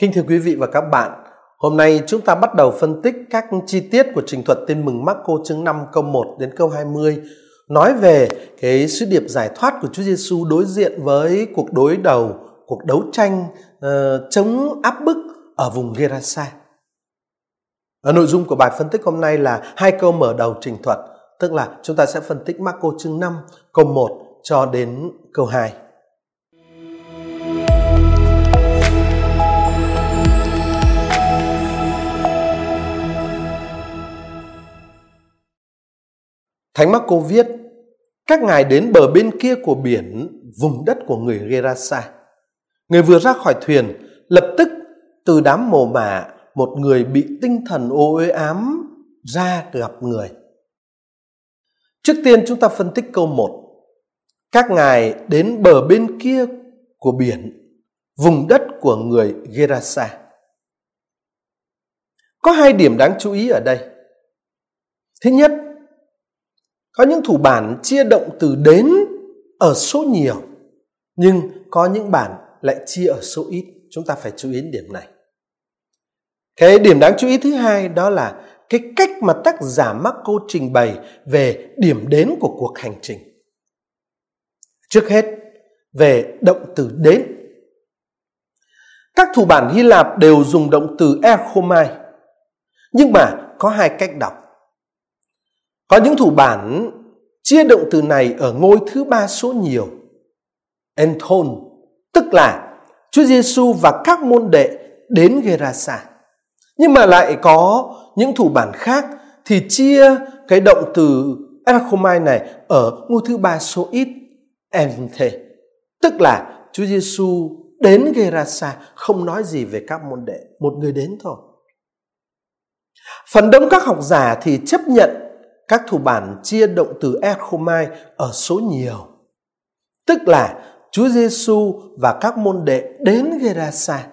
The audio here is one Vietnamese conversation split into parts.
Kính thưa quý vị và các bạn, hôm nay chúng ta bắt đầu phân tích các chi tiết của trình thuật tin mừng Marco chương 5 câu 1 đến câu 20 nói về cái sứ điệp giải thoát của Chúa Giêsu đối diện với cuộc đối đầu, cuộc đấu tranh uh, chống áp bức ở vùng Gerasa. Ở nội dung của bài phân tích hôm nay là hai câu mở đầu trình thuật, tức là chúng ta sẽ phân tích Marco chương 5 câu 1 cho đến câu 2. Thánh Marco viết, các ngài đến bờ bên kia của biển, vùng đất của người Gerasa. Người vừa ra khỏi thuyền, lập tức từ đám mồ mả, một người bị tinh thần ô uế ám ra gặp người. Trước tiên chúng ta phân tích câu 1. Các ngài đến bờ bên kia của biển, vùng đất của người Gerasa. Có hai điểm đáng chú ý ở đây. Thứ nhất, có những thủ bản chia động từ đến ở số nhiều, nhưng có những bản lại chia ở số ít. Chúng ta phải chú ý đến điểm này. Cái điểm đáng chú ý thứ hai đó là cái cách mà tác giả Marco trình bày về điểm đến của cuộc hành trình. Trước hết, về động từ đến. Các thủ bản Hy Lạp đều dùng động từ erchomai, nhưng mà có hai cách đọc. Có những thủ bản chia động từ này ở ngôi thứ ba số nhiều. Enthon, tức là Chúa Giêsu và các môn đệ đến Gerasa. Nhưng mà lại có những thủ bản khác thì chia cái động từ Erachomai này ở ngôi thứ ba số ít Enthe, tức là Chúa Giêsu đến Gerasa không nói gì về các môn đệ, một người đến thôi. Phần đông các học giả thì chấp nhận các thủ bản chia động từ Erchomai ở số nhiều. Tức là Chúa Giêsu và các môn đệ đến Gerasa.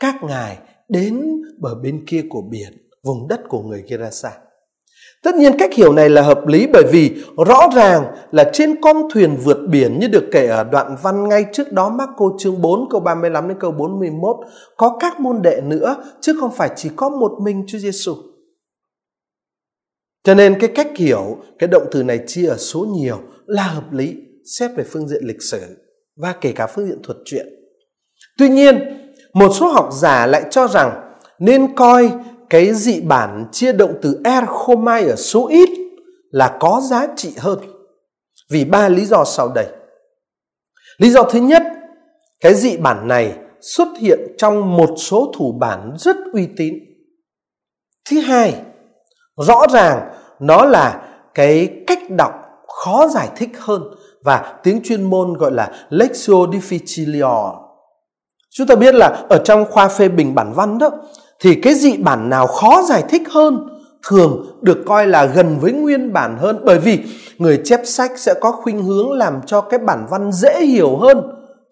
Các ngài đến bờ bên kia của biển, vùng đất của người Gerasa. Tất nhiên cách hiểu này là hợp lý bởi vì rõ ràng là trên con thuyền vượt biển như được kể ở đoạn văn ngay trước đó Marco chương 4 câu 35 đến câu 41 có các môn đệ nữa chứ không phải chỉ có một mình Chúa Giêsu. Cho nên cái cách hiểu cái động từ này chia ở số nhiều là hợp lý xét về phương diện lịch sử và kể cả phương diện thuật truyện. Tuy nhiên, một số học giả lại cho rằng nên coi cái dị bản chia động từ er khomai ở số ít là có giá trị hơn. Vì ba lý do sau đây. Lý do thứ nhất, cái dị bản này xuất hiện trong một số thủ bản rất uy tín. Thứ hai, rõ ràng nó là cái cách đọc khó giải thích hơn và tiếng chuyên môn gọi là lexio difficilior. Chúng ta biết là ở trong khoa phê bình bản văn đó, thì cái dị bản nào khó giải thích hơn thường được coi là gần với nguyên bản hơn. Bởi vì người chép sách sẽ có khuynh hướng làm cho cái bản văn dễ hiểu hơn,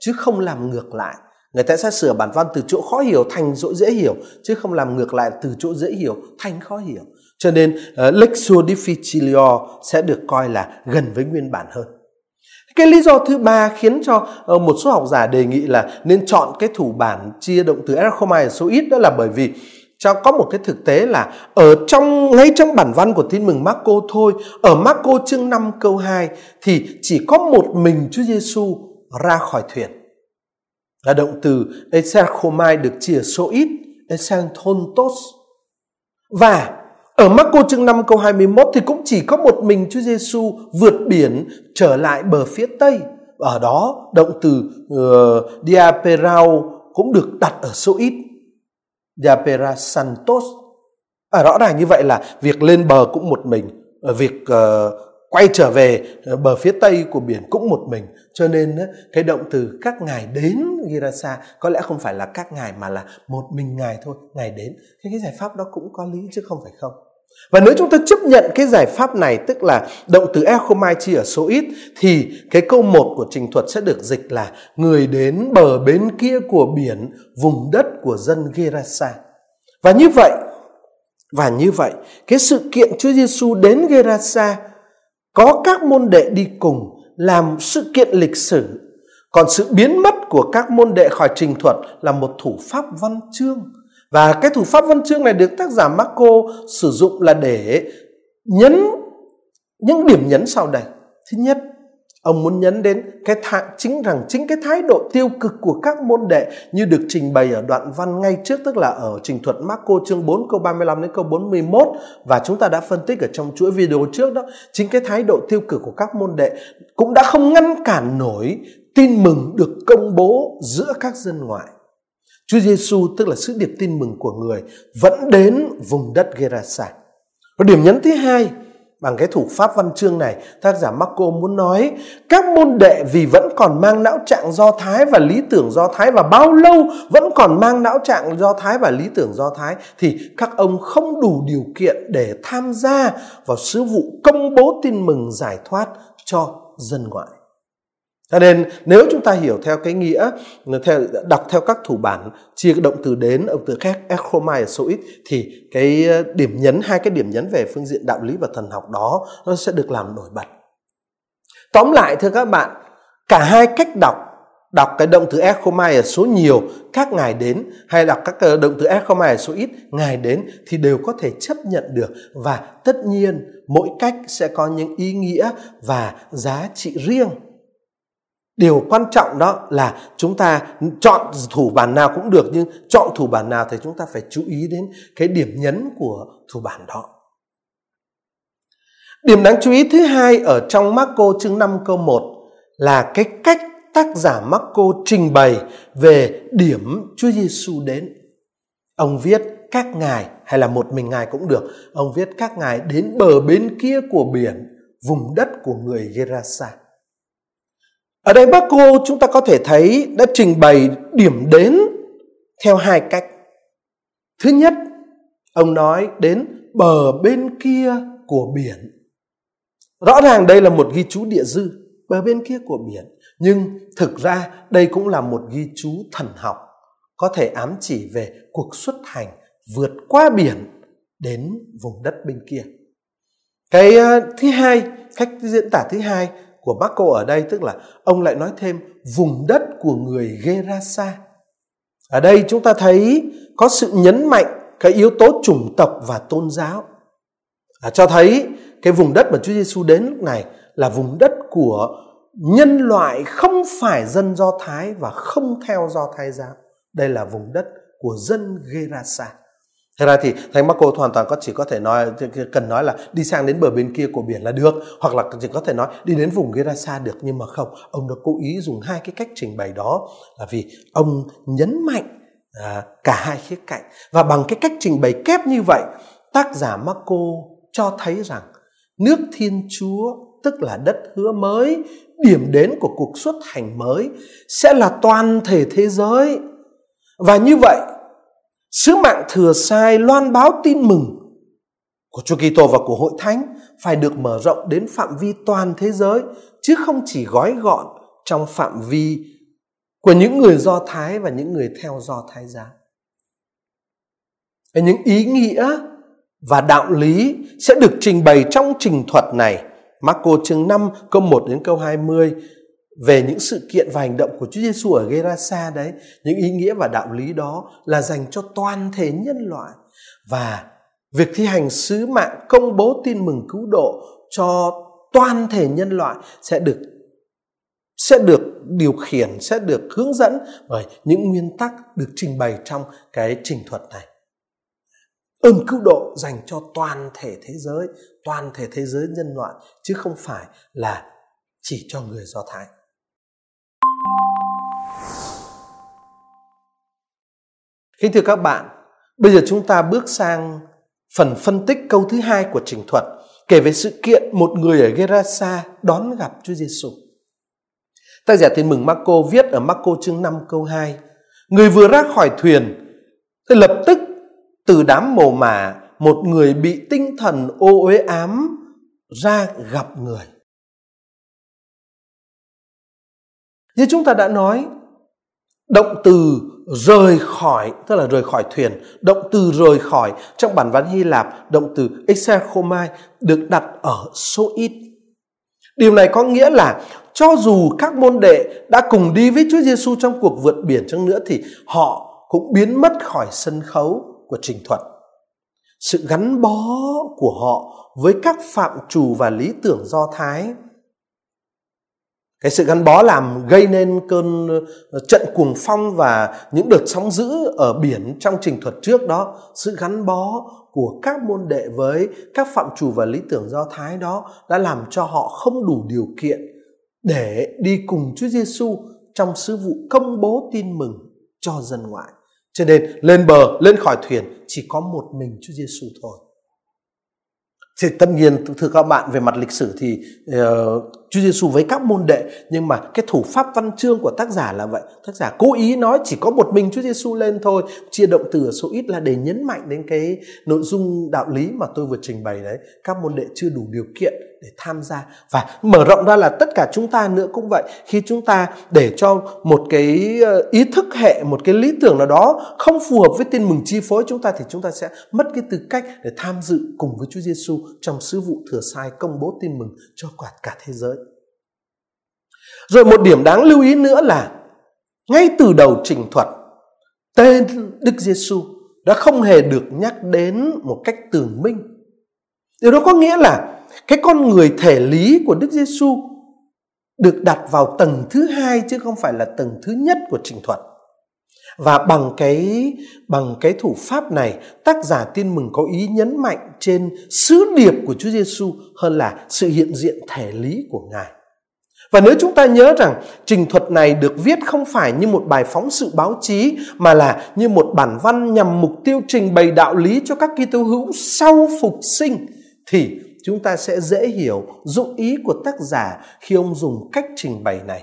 chứ không làm ngược lại. Người ta sẽ sửa bản văn từ chỗ khó hiểu thành chỗ dễ hiểu, chứ không làm ngược lại từ chỗ dễ hiểu thành khó hiểu cho nên uh, Lexio Difficilio sẽ được coi là gần với nguyên bản hơn. Cái lý do thứ ba khiến cho uh, một số học giả đề nghị là nên chọn cái thủ bản chia động từ Erchomai số ít đó là bởi vì cho có một cái thực tế là ở trong ngay trong bản văn của tin mừng Marco thôi, ở Marco chương 5 câu 2 thì chỉ có một mình Chúa Giêsu ra khỏi thuyền. Là động từ Eserchomai được chia số ít, Esenthontos. Và ở Marco chương 5 câu 21 thì cũng chỉ có một mình Chúa Giêsu vượt biển trở lại bờ phía tây. Ở đó động từ uh, diaperao cũng được đặt ở số ít. Diapera santos. À, rõ ràng như vậy là việc lên bờ cũng một mình, ở việc uh, quay trở về bờ phía tây của biển cũng một mình cho nên cái động từ các ngài đến Girasa có lẽ không phải là các ngài mà là một mình ngài thôi ngài đến thế cái giải pháp đó cũng có lý chứ không phải không và nếu chúng ta chấp nhận cái giải pháp này, tức là động từ echomai chỉ ở số ít, thì cái câu một của trình thuật sẽ được dịch là người đến bờ bên kia của biển, vùng đất của dân Gerasa. Và như vậy, và như vậy, cái sự kiện Chúa Giêsu đến Gerasa, có các môn đệ đi cùng làm sự kiện lịch sử Còn sự biến mất của các môn đệ khỏi trình thuật là một thủ pháp văn chương. Và cái thủ pháp văn chương này được tác giả Marco sử dụng là để nhấn những điểm nhấn sau đây. Thứ nhất, ông muốn nhấn đến cái thạ, chính rằng chính cái thái độ tiêu cực của các môn đệ như được trình bày ở đoạn văn ngay trước tức là ở trình thuật Marco chương 4 câu 35 đến câu 41 và chúng ta đã phân tích ở trong chuỗi video trước đó chính cái thái độ tiêu cực của các môn đệ cũng đã không ngăn cản nổi tin mừng được công bố giữa các dân ngoại. Chúa Giêsu tức là sứ điệp tin mừng của người vẫn đến vùng đất Gerasa. Và điểm nhấn thứ hai bằng cái thủ pháp văn chương này, tác giả Marco muốn nói các môn đệ vì vẫn còn mang não trạng do Thái và lý tưởng do Thái và bao lâu vẫn còn mang não trạng do Thái và lý tưởng do Thái thì các ông không đủ điều kiện để tham gia vào sứ vụ công bố tin mừng giải thoát cho dân ngoại. Cho nên nếu chúng ta hiểu theo cái nghĩa theo đọc theo các thủ bản chia động từ đến động từ khác echromai ở số ít thì cái ờ, điểm nhấn hai cái điểm nhấn về phương diện đạo lý và thần học đó nó sẽ được làm nổi bật. Tóm lại thưa các bạn, cả hai cách đọc đọc cái động từ echromai ở số nhiều các ngài đến hay đọc các ờ, động từ echromai ở số ít ngài đến thì đều có thể chấp nhận được và tất nhiên mỗi cách sẽ có những ý nghĩa và giá trị riêng điều quan trọng đó là chúng ta chọn thủ bản nào cũng được nhưng chọn thủ bản nào thì chúng ta phải chú ý đến cái điểm nhấn của thủ bản đó điểm đáng chú ý thứ hai ở trong Marco chương 5 câu 1 là cái cách tác giả Marco trình bày về điểm Chúa Giêsu đến. Ông viết các ngài hay là một mình ngài cũng được, ông viết các ngài đến bờ bên kia của biển, vùng đất của người Gerasa. Ở đây bác cô chúng ta có thể thấy đã trình bày điểm đến theo hai cách. Thứ nhất, ông nói đến bờ bên kia của biển. Rõ ràng đây là một ghi chú địa dư, bờ bên kia của biển. Nhưng thực ra đây cũng là một ghi chú thần học, có thể ám chỉ về cuộc xuất hành vượt qua biển đến vùng đất bên kia. Cái ờ, thứ hai, cách diễn tả thứ hai của Marco ở đây tức là ông lại nói thêm vùng đất của người Gerasa. Ở đây chúng ta thấy có sự nhấn mạnh cái yếu tố chủng tộc và tôn giáo. À, cho thấy cái vùng đất mà Chúa Giêsu đến lúc này là vùng đất của nhân loại không phải dân Do Thái và không theo Do Thái giáo. Đây là vùng đất của dân Gerasa thế ra thì Thánh Marco hoàn toàn có chỉ có thể nói cần nói là đi sang đến bờ bên kia của biển là được hoặc là chỉ có thể nói đi đến vùng Gerasa được nhưng mà không ông đã cố ý dùng hai cái cách trình bày đó là vì ông nhấn mạnh à, cả hai khía cạnh. Và bằng cái cách trình bày kép như vậy tác giả Marco cho thấy rằng nước Thiên Chúa tức là đất hứa mới điểm đến của cuộc xuất hành mới sẽ là toàn thể thế giới. Và như vậy Sứ mạng thừa sai loan báo tin mừng của Chúa Kitô và của hội thánh phải được mở rộng đến phạm vi toàn thế giới, chứ không chỉ gói gọn trong phạm vi của những người Do Thái và những người theo Do Thái giáo. Những ý nghĩa và đạo lý sẽ được trình bày trong trình thuật này. Marco chương 5 câu 1 đến câu 20 về những sự kiện và hành động của Chúa Giêsu ở Gerasa đấy, những ý nghĩa và đạo lý đó là dành cho toàn thể nhân loại. Và việc thi hành sứ mạng công bố tin mừng cứu độ cho toàn thể nhân loại sẽ được sẽ được điều khiển sẽ được hướng dẫn bởi những nguyên tắc được trình bày trong cái trình thuật này. Ơn cứu độ dành cho toàn thể thế giới toàn thể thế giới nhân loại chứ không phải là chỉ cho người do thái. Kính thưa các bạn, bây giờ chúng ta bước sang phần phân tích câu thứ hai của trình thuật kể về sự kiện một người ở Gerasa đón gặp Chúa Giêsu. Tác giả tin mừng Marco viết ở Marco chương 5 câu 2 Người vừa ra khỏi thuyền thì lập tức từ đám mồ mả một người bị tinh thần ô uế ám ra gặp người. Như chúng ta đã nói, động từ rời khỏi, tức là rời khỏi thuyền, động từ rời khỏi, trong bản văn hy lạp, động từ exerchomai được đặt ở số ít điều này có nghĩa là cho dù các môn đệ đã cùng đi với Chúa Giêsu trong cuộc vượt biển chăng nữa thì họ cũng biến mất khỏi sân khấu của trình thuật. Sự gắn bó của họ với các phạm trù và lý tưởng do thái cái sự gắn bó làm gây nên cơn ờ, trận cuồng phong và những đợt sóng dữ ở biển trong trình thuật trước đó sự gắn bó của các môn đệ với các phạm trù và lý tưởng do thái đó đã làm cho họ không đủ điều kiện để đi cùng Chúa Giêsu trong sứ vụ công bố tin mừng cho dân ngoại. Cho nên lên bờ, lên khỏi thuyền chỉ có một mình Chúa Giêsu thôi. Thì tất nhiên thưa các bạn về mặt lịch sử thì uh, Chúa Giêsu với các môn đệ nhưng mà cái thủ pháp văn chương của tác giả là vậy. Tác giả cố ý nói chỉ có một mình Chúa Giêsu lên thôi, chia động từ ở số ít là để nhấn mạnh đến cái nội dung đạo lý mà tôi vừa trình bày đấy. Các môn đệ chưa đủ điều kiện để tham gia và mở rộng ra là tất cả chúng ta nữa cũng vậy khi chúng ta để cho một cái ờ, ý thức hệ một cái lý tưởng nào đó không phù hợp với tin mừng chi phối chúng ta thì chúng ta sẽ mất cái tư cách để tham dự cùng với Chúa Giêsu trong sứ vụ thừa sai công bố tin mừng cho cả cả thế giới. Rồi một điểm đáng lưu ý nữa là ngay từ đầu trình thuật tên Đức Giêsu đã không hề được nhắc đến một cách tường minh. Điều đó có nghĩa là cái con người thể lý của Đức Giêsu được đặt vào tầng thứ hai chứ không phải là tầng thứ nhất của trình thuật. Và bằng cái bằng cái thủ pháp này, tác giả Tin mừng có ý nhấn mạnh trên sứ điệp của Chúa Giêsu hơn là sự hiện diện thể lý của Ngài. Và nếu chúng ta nhớ rằng trình thuật này được viết không phải như một bài phóng sự báo chí mà là như một bản văn nhằm mục tiêu trình bày đạo lý cho các Kitô hữu sau phục sinh thì chúng ta sẽ dễ hiểu dụng ý của tác giả khi ông dùng cách trình bày này.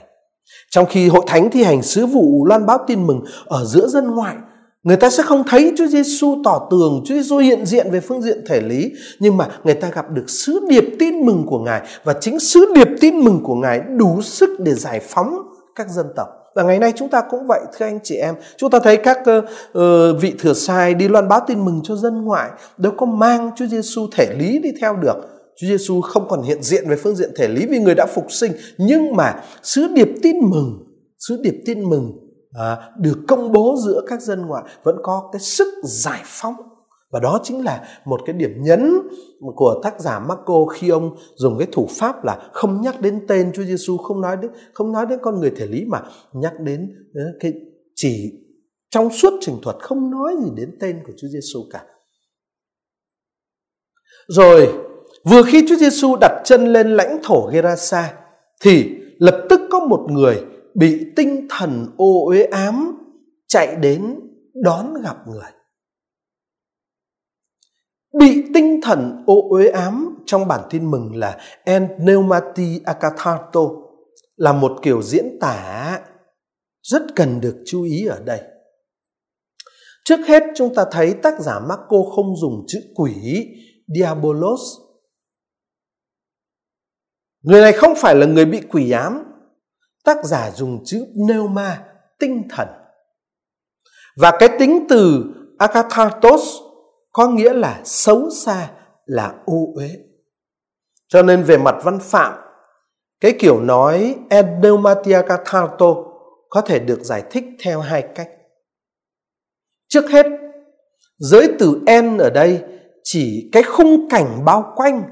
Trong khi hội thánh thi hành sứ vụ loan báo tin mừng ở giữa dân ngoại, người ta sẽ không thấy Chúa Giêsu tỏ tường, Chúa Giêsu hiện diện về phương diện thể lý, nhưng mà người ta gặp được sứ điệp tin mừng của Ngài và chính sứ điệp tin mừng của Ngài đủ sức để giải phóng các dân tộc. Và ngày nay chúng ta cũng vậy thưa anh chị em, chúng ta thấy các uh, vị thừa sai đi loan báo tin mừng cho dân ngoại, đâu có mang Chúa Giêsu thể lý đi theo được Chúa Giêsu không còn hiện diện về phương diện thể lý vì người đã phục sinh nhưng mà sứ điệp tin mừng sứ điệp tin mừng à, được công bố giữa các dân ngoại vẫn có cái sức giải phóng và đó chính là một cái điểm nhấn của tác giả Marco khi ông dùng cái thủ pháp là không nhắc đến tên Chúa Giêsu, không nói đến không nói đến con người thể lý mà nhắc đến ờ, cái chỉ trong suốt trình thuật không nói gì đến tên của Chúa Giêsu cả. Rồi Vừa khi Chúa Giêsu đặt chân lên lãnh thổ Gerasa thì lập tức có một người bị tinh thần ô uế ám chạy đến đón gặp người. Bị tinh thần ô uế ám trong bản tin mừng là Pneumati Akatharto là một kiểu diễn tả rất cần được chú ý ở đây. Trước hết chúng ta thấy tác giả Marco không dùng chữ quỷ, Diabolos Người này không phải là người bị quỷ ám. Tác giả dùng chữ pneuma, tinh thần. Và cái tính từ akathartos có nghĩa là xấu xa, là ô uế. Cho nên về mặt văn phạm, cái kiểu nói pneumatia katharto có thể được giải thích theo hai cách. Trước hết, giới từ n ở đây chỉ cái khung cảnh bao quanh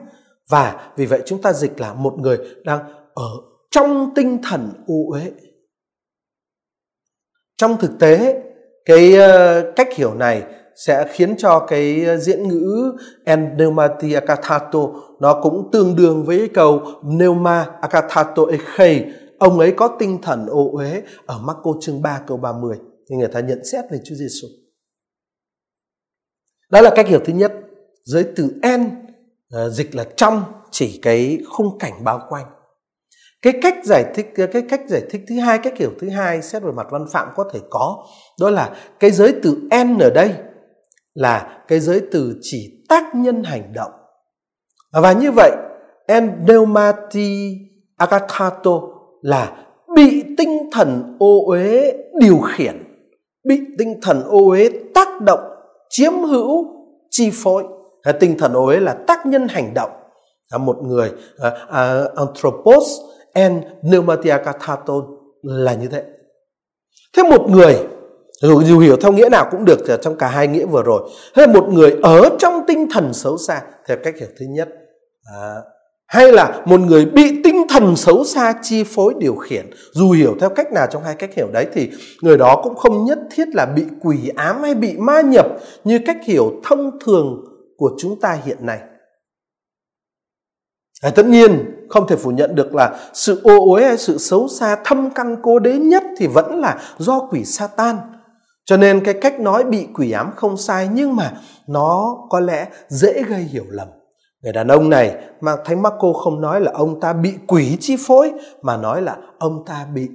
và vì vậy chúng ta dịch là một người đang ở trong tinh thần u uế trong thực tế, cái ờ, cách hiểu này sẽ khiến cho cái diễn ngữ enneumati akathato nó cũng tương đương với câu neuma akathato eche ông ấy có tinh thần ô uế ở Marco chương 3 câu 30 thì người ta nhận xét về Chúa Giêsu. Đó là cách hiểu thứ nhất. Giới từ en ờ, dịch là trong, chỉ cái khung cảnh bao quanh cái cách giải thích cái cách giải thích thứ hai cách hiểu thứ hai xét về mặt văn phạm có thể có đó là cái giới từ n ở đây là cái giới từ chỉ tác nhân hành động. Và như vậy en pneumati là bị tinh thần ô uế điều khiển bị tinh thần ô uế tác động chiếm hữu chi phối. Tinh thần ô uế là tác nhân hành động. Một người uh, uh, anthropos en pneumatia kathaton là như thế. Thế một người dù hiểu theo nghĩa nào cũng được trong cả hai nghĩa vừa rồi. Hay một người ở trong tinh thần xấu xa theo cách hiểu thứ nhất. À, hay là một người bị tinh thần xấu xa chi phối điều khiển dù hiểu theo cách nào trong hai cách hiểu đấy thì người đó cũng không nhất thiết là bị quỷ ám hay bị ma nhập như cách hiểu thông thường của chúng ta hiện nay à, tất nhiên không thể phủ nhận được là sự ô uế hay sự xấu xa thâm căn cố đế nhất thì vẫn là do quỷ Satan cho nên cái cách nói bị quỷ ám không sai nhưng mà nó có lẽ dễ gây hiểu lầm Người đàn ông này mà Thánh Marco không nói là ông ta bị quỷ chi phối mà nói là ông ta bị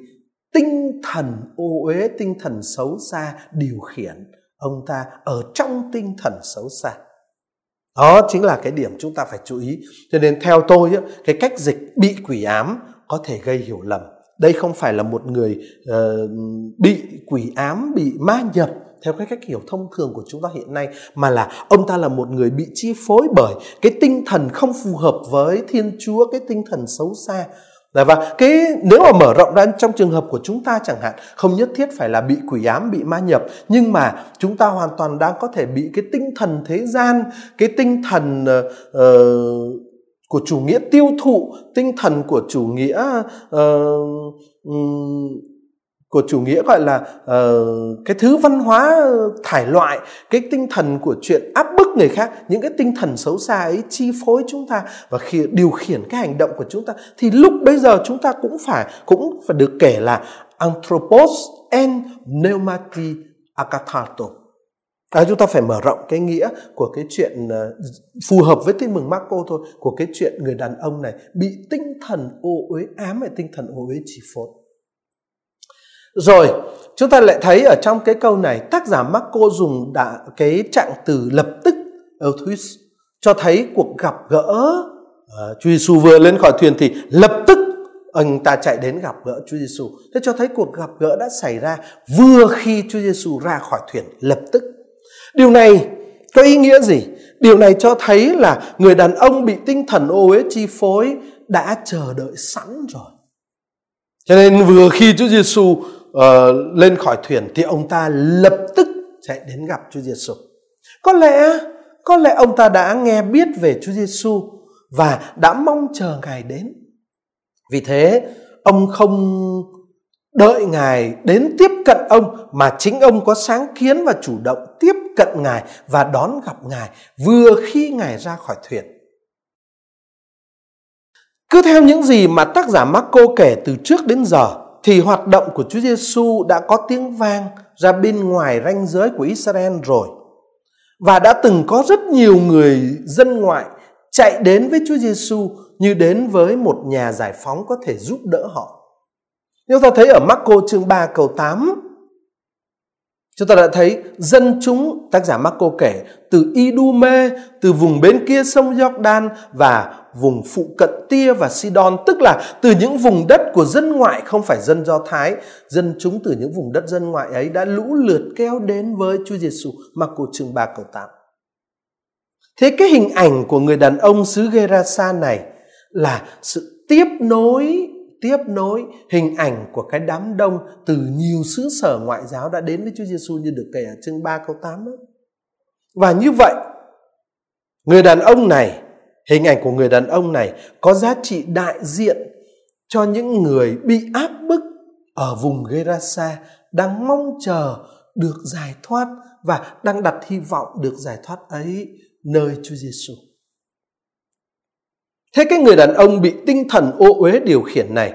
tinh thần ô uế, tinh thần xấu xa điều khiển. Ông ta ở trong tinh thần xấu xa. Đó chính là cái điểm chúng ta phải chú ý. Cho nên theo tôi, cái cách dịch bị quỷ ám có thể gây hiểu lầm. Đây không phải là một người uh, bị quỷ ám, bị ma nhập theo cái cách hiểu thông thường của chúng ta hiện nay mà là ông ta là một người bị chi phối bởi cái tinh thần không phù hợp với Thiên Chúa, cái tinh thần xấu xa. Và cái nếu mà mở rộng ra trong trường hợp của chúng ta chẳng hạn không nhất thiết phải là bị quỷ ám bị ma nhập nhưng mà chúng ta hoàn toàn đang có thể bị cái tinh thần thế gian cái tinh thần uh, của chủ nghĩa tiêu thụ tinh thần của chủ nghĩa uh, um, của chủ nghĩa gọi là uh, cái thứ văn hóa ờ, thải loại cái tinh thần của chuyện áp bức người khác những cái tinh thần xấu xa ấy chi phối chúng ta và khi điều khiển cái hành động của chúng ta thì lúc bây giờ chúng ta cũng phải cũng phải được kể là anthropos en pneumati akathato À, chúng ta phải mở rộng cái nghĩa của cái chuyện uh, phù hợp với tin mừng Marco thôi của cái chuyện người đàn ông này bị tinh thần ô uế ám hay tinh thần ô uế chi phối rồi, chúng ta lại thấy ở trong cái câu này tác giả Marco dùng đã cái trạng từ lập tức Euthus cho thấy cuộc gặp gỡ uh, Chúa Giêsu vừa lên khỏi thuyền thì lập tức ông ta chạy đến gặp gỡ Chúa Giêsu. Thế cho thấy cuộc gặp gỡ đã xảy ra vừa khi Chúa Giêsu ra khỏi thuyền lập tức. Điều này có ý nghĩa gì? Điều này cho thấy là người đàn ông bị tinh thần ô uế chi phối đã chờ đợi sẵn rồi. Cho nên vừa khi Chúa Giêsu uh, lên khỏi thuyền thì ông ta lập tức chạy đến gặp Chúa Giêsu. Có lẽ có lẽ ông ta đã nghe biết về Chúa Giêsu và đã mong chờ ngài đến. Vì thế, ông không đợi ngài đến tiếp cận ông mà chính ông có sáng kiến và chủ động tiếp cận ngài và đón gặp ngài vừa khi ngài ra khỏi thuyền. Cứ theo những gì mà tác giả Marco kể từ trước đến giờ thì hoạt động của Chúa Giêsu đã có tiếng vang ra bên ngoài ranh giới của Israel rồi. Và đã từng có rất nhiều người dân ngoại chạy đến với Chúa Giêsu như đến với một nhà giải phóng có thể giúp đỡ họ. Nếu ta thấy ở Marco chương 3 câu 8 Chúng ta đã thấy dân chúng, tác giả Marco kể, từ Idume, từ vùng bên kia sông Jordan và vùng phụ cận Tia và Sidon, tức là từ những vùng đất của dân ngoại không phải dân Do Thái, dân chúng từ những vùng đất dân ngoại ấy đã lũ lượt kéo đến với Chúa Giêsu. Marco chương 3 câu 8. Thế cái hình ảnh của người đàn ông xứ Gerasa này là sự tiếp nối tiếp nối hình ảnh của cái đám đông từ nhiều xứ sở ngoại giáo đã đến với Chúa Giêsu như được kể ở chương 3 câu 8 đó. Và như vậy, người đàn ông này, hình ảnh của người đàn ông này có giá trị đại diện cho những người bị áp bức ở vùng Gerasa đang mong chờ được giải thoát và đang đặt hy vọng được giải thoát ấy nơi Chúa Giêsu. Thế cái người đàn ông bị tinh thần ô uế điều khiển này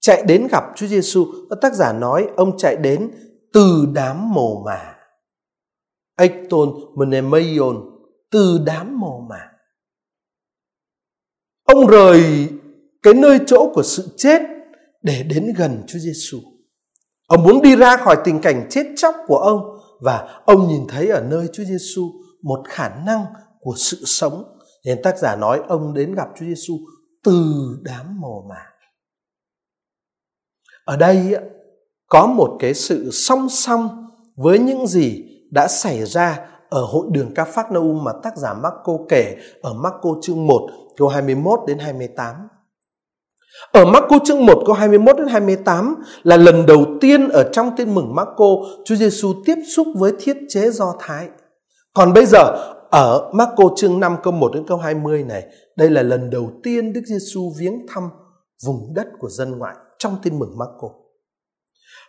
chạy đến gặp Chúa Giêsu, tác giả nói ông chạy đến từ đám mồ mả. Ecton Mnemeion từ đám mồ mả. Ông rời cái nơi chỗ của sự chết để đến gần Chúa Giêsu. Ông muốn đi ra khỏi tình cảnh chết chóc của ông và ông nhìn thấy ở nơi Chúa Giêsu một khả năng của sự sống nên tác giả nói ông đến gặp Chúa Giêsu từ đám mồ mả. Ở đây có một cái sự song song với những gì đã xảy ra ở hội đường Ca Phác Na mà tác giả Marco kể ở Marco chương 1 câu 21 đến 28. Ở Marco chương 1 câu 21 đến 28 là lần đầu tiên ở trong tin mừng Marco, Chúa Giêsu tiếp xúc với thiết chế Do Thái. Còn bây giờ ở Marco chương 5 câu 1 đến câu 20 này, đây là lần đầu tiên Đức Giêsu viếng thăm vùng đất của dân ngoại trong tin mừng Marco.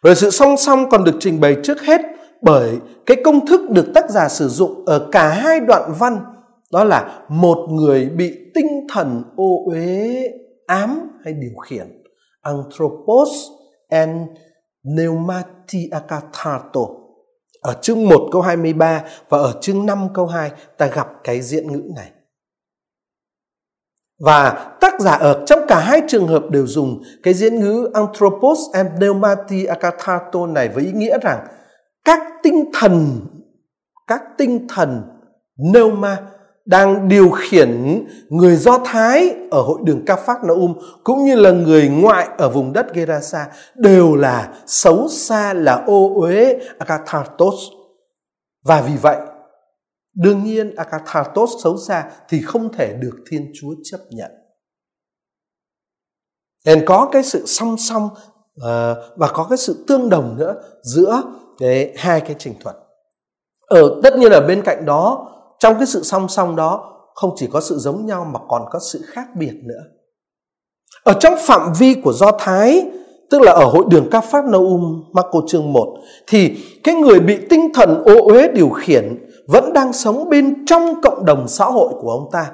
Rồi sự song song còn được trình bày trước hết bởi cái công thức được tác giả sử dụng ở cả hai đoạn văn đó là một người bị tinh thần ô uế ám hay điều khiển anthropos and pneumatiakatharto ở chương 1 câu 23 và ở chương 5 câu 2 ta gặp cái diễn ngữ này. Và tác giả ở trong cả hai trường hợp đều dùng cái diễn ngữ anthropos and pneumati pneumatiakatharto này với ý nghĩa rằng các tinh thần, các tinh thần pneuma đang điều khiển người Do Thái ở hội đường Ca Phác Na Um cũng như là người ngoại ở vùng đất Gerasa đều là xấu xa là ô uế Akathartos. Và vì vậy, đương nhiên Akathartos xấu xa thì không thể được Thiên Chúa chấp nhận. Nên có cái sự song song ờ, và có cái sự tương đồng nữa giữa cái hai cái trình thuật. Ở tất nhiên là bên cạnh đó trong cái sự song song đó không chỉ có sự giống nhau mà còn có sự khác biệt nữa. Ở trong phạm vi của Do Thái, tức là ở hội đường các Pháp Naum, Marco chương 1, thì cái người bị tinh thần ô uế điều khiển vẫn đang sống bên trong cộng đồng xã hội của ông ta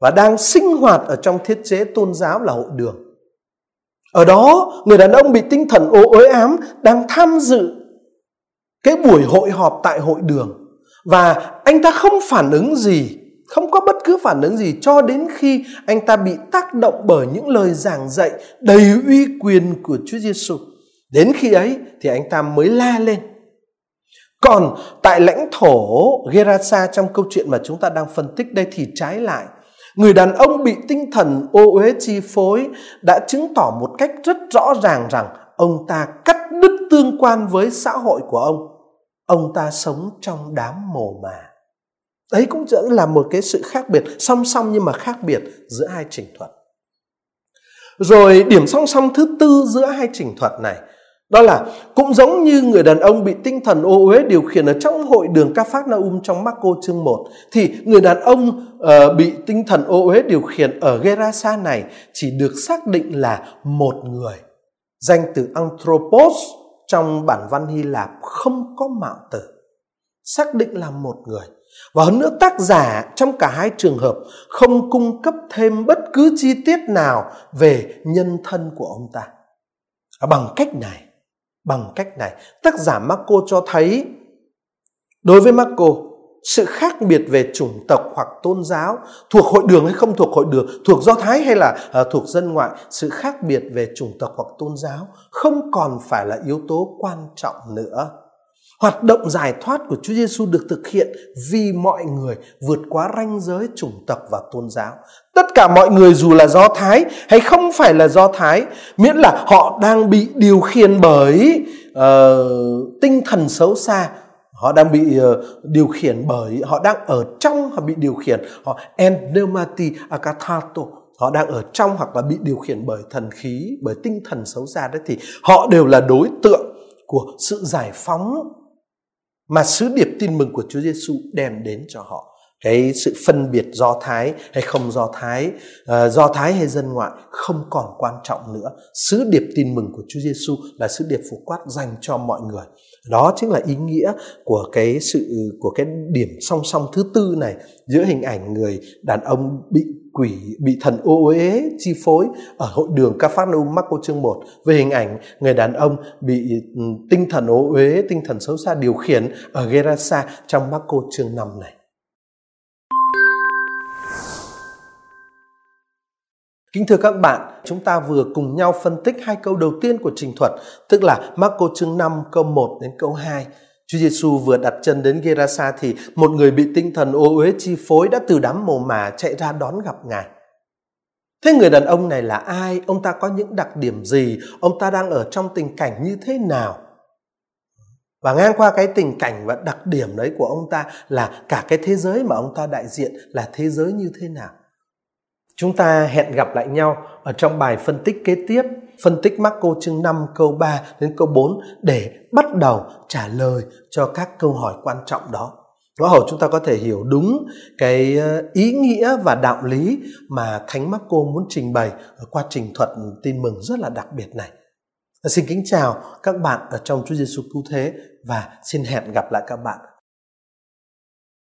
và đang sinh hoạt ở trong thiết chế tôn giáo là hội đường. Ở đó, người đàn ông bị tinh thần ô uế ám đang tham dự cái buổi hội họp tại hội đường và anh ta không phản ứng gì, không có bất cứ phản ứng gì cho đến khi anh ta bị tác động bởi những lời giảng dạy đầy uy quyền của Chúa Giêsu. Đến khi ấy thì anh ta mới la lên. Còn tại lãnh thổ Gerasa trong câu chuyện mà chúng ta đang phân tích đây thì trái lại. Người đàn ông bị tinh thần ô uế chi phối đã chứng tỏ một cách rất rõ ràng rằng ông ta cắt đứt tương quan với xã hội của ông ông ta sống trong đám mồ mà đấy cũng sẽ là một cái sự khác biệt song song nhưng mà khác biệt giữa hai trình thuật. Rồi điểm song song thứ tư giữa hai trình thuật này đó là cũng giống như người đàn ông bị tinh thần ô uế điều khiển ở trong hội đường Ca Phác Na Um trong Marco chương 1 thì người đàn ông uh, bị tinh thần ô uế điều khiển ở Gerasa này chỉ được xác định là một người. Danh từ anthropos trong bản văn Hy Lạp không có mạo tử. Xác định là một người. Và hơn nữa tác giả trong cả hai trường hợp không cung cấp thêm bất cứ chi tiết nào về nhân thân của ông ta. À, bằng cách này, bằng cách này, tác giả Marco cho thấy đối với Marco sự khác biệt về chủng tộc hoặc tôn giáo thuộc hội đường hay không thuộc hội đường thuộc do thái hay là uh, thuộc dân ngoại sự khác biệt về chủng tộc hoặc tôn giáo không còn phải là yếu tố quan trọng nữa. Hoạt động giải thoát của Chúa Giêsu được thực hiện vì mọi người vượt quá ranh giới chủng tộc và tôn giáo. Tất cả mọi người dù là do thái hay không phải là do thái miễn là họ đang bị điều khiển bởi uh, tinh thần xấu xa họ đang bị uh, điều khiển bởi họ đang ở trong họ bị điều khiển. Họ pneumati akathato họ đang ở trong hoặc là bị điều khiển bởi thần khí bởi tinh thần xấu xa đấy. Thì họ đều là đối tượng của sự giải phóng mà sứ điệp tin mừng của Chúa Giêsu đem đến cho họ cái sự phân biệt do thái hay không do thái uh, do thái hay dân ngoại không còn quan trọng nữa. Sứ điệp tin mừng của Chúa Giêsu là sứ điệp phổ quát dành cho mọi người. Đó chính là ý nghĩa của cái sự của cái điểm song song thứ tư này giữa hình ảnh người đàn ông bị quỷ bị thần ô uế chi phối ở hội đường capernaum Marco chương 1 về hình ảnh người đàn ông bị ừ, tinh thần ô uế tinh thần xấu xa điều khiển ở Gerasa trong Marco chương 5 này. Kính thưa các bạn, chúng ta vừa cùng nhau phân tích hai câu đầu tiên của trình thuật, tức là Marco chương 5 câu 1 đến câu 2. Chúa Giêsu vừa đặt chân đến Gerasa thì một người bị tinh thần ô uế chi phối đã từ đám mồ mả chạy ra đón gặp Ngài. Thế người đàn ông này là ai? Ông ta có những đặc điểm gì? Ông ta đang ở trong tình cảnh như thế nào? Và ngang qua cái tình cảnh và đặc điểm đấy của ông ta là cả cái thế giới mà ông ta đại diện là thế giới như thế nào? Chúng ta hẹn gặp lại nhau ở trong bài phân tích kế tiếp, phân tích Marco chương 5 câu 3 đến câu 4 để bắt đầu trả lời cho các câu hỏi quan trọng đó. Ngõ hầu chúng ta có thể hiểu đúng cái ờ, ý nghĩa và đạo lý mà Thánh Marco muốn trình bày ở qua trình thuật tin mừng rất là đặc biệt này. Xin kính chào các bạn ở trong Chúa Giêsu cứu thế và xin hẹn gặp lại các bạn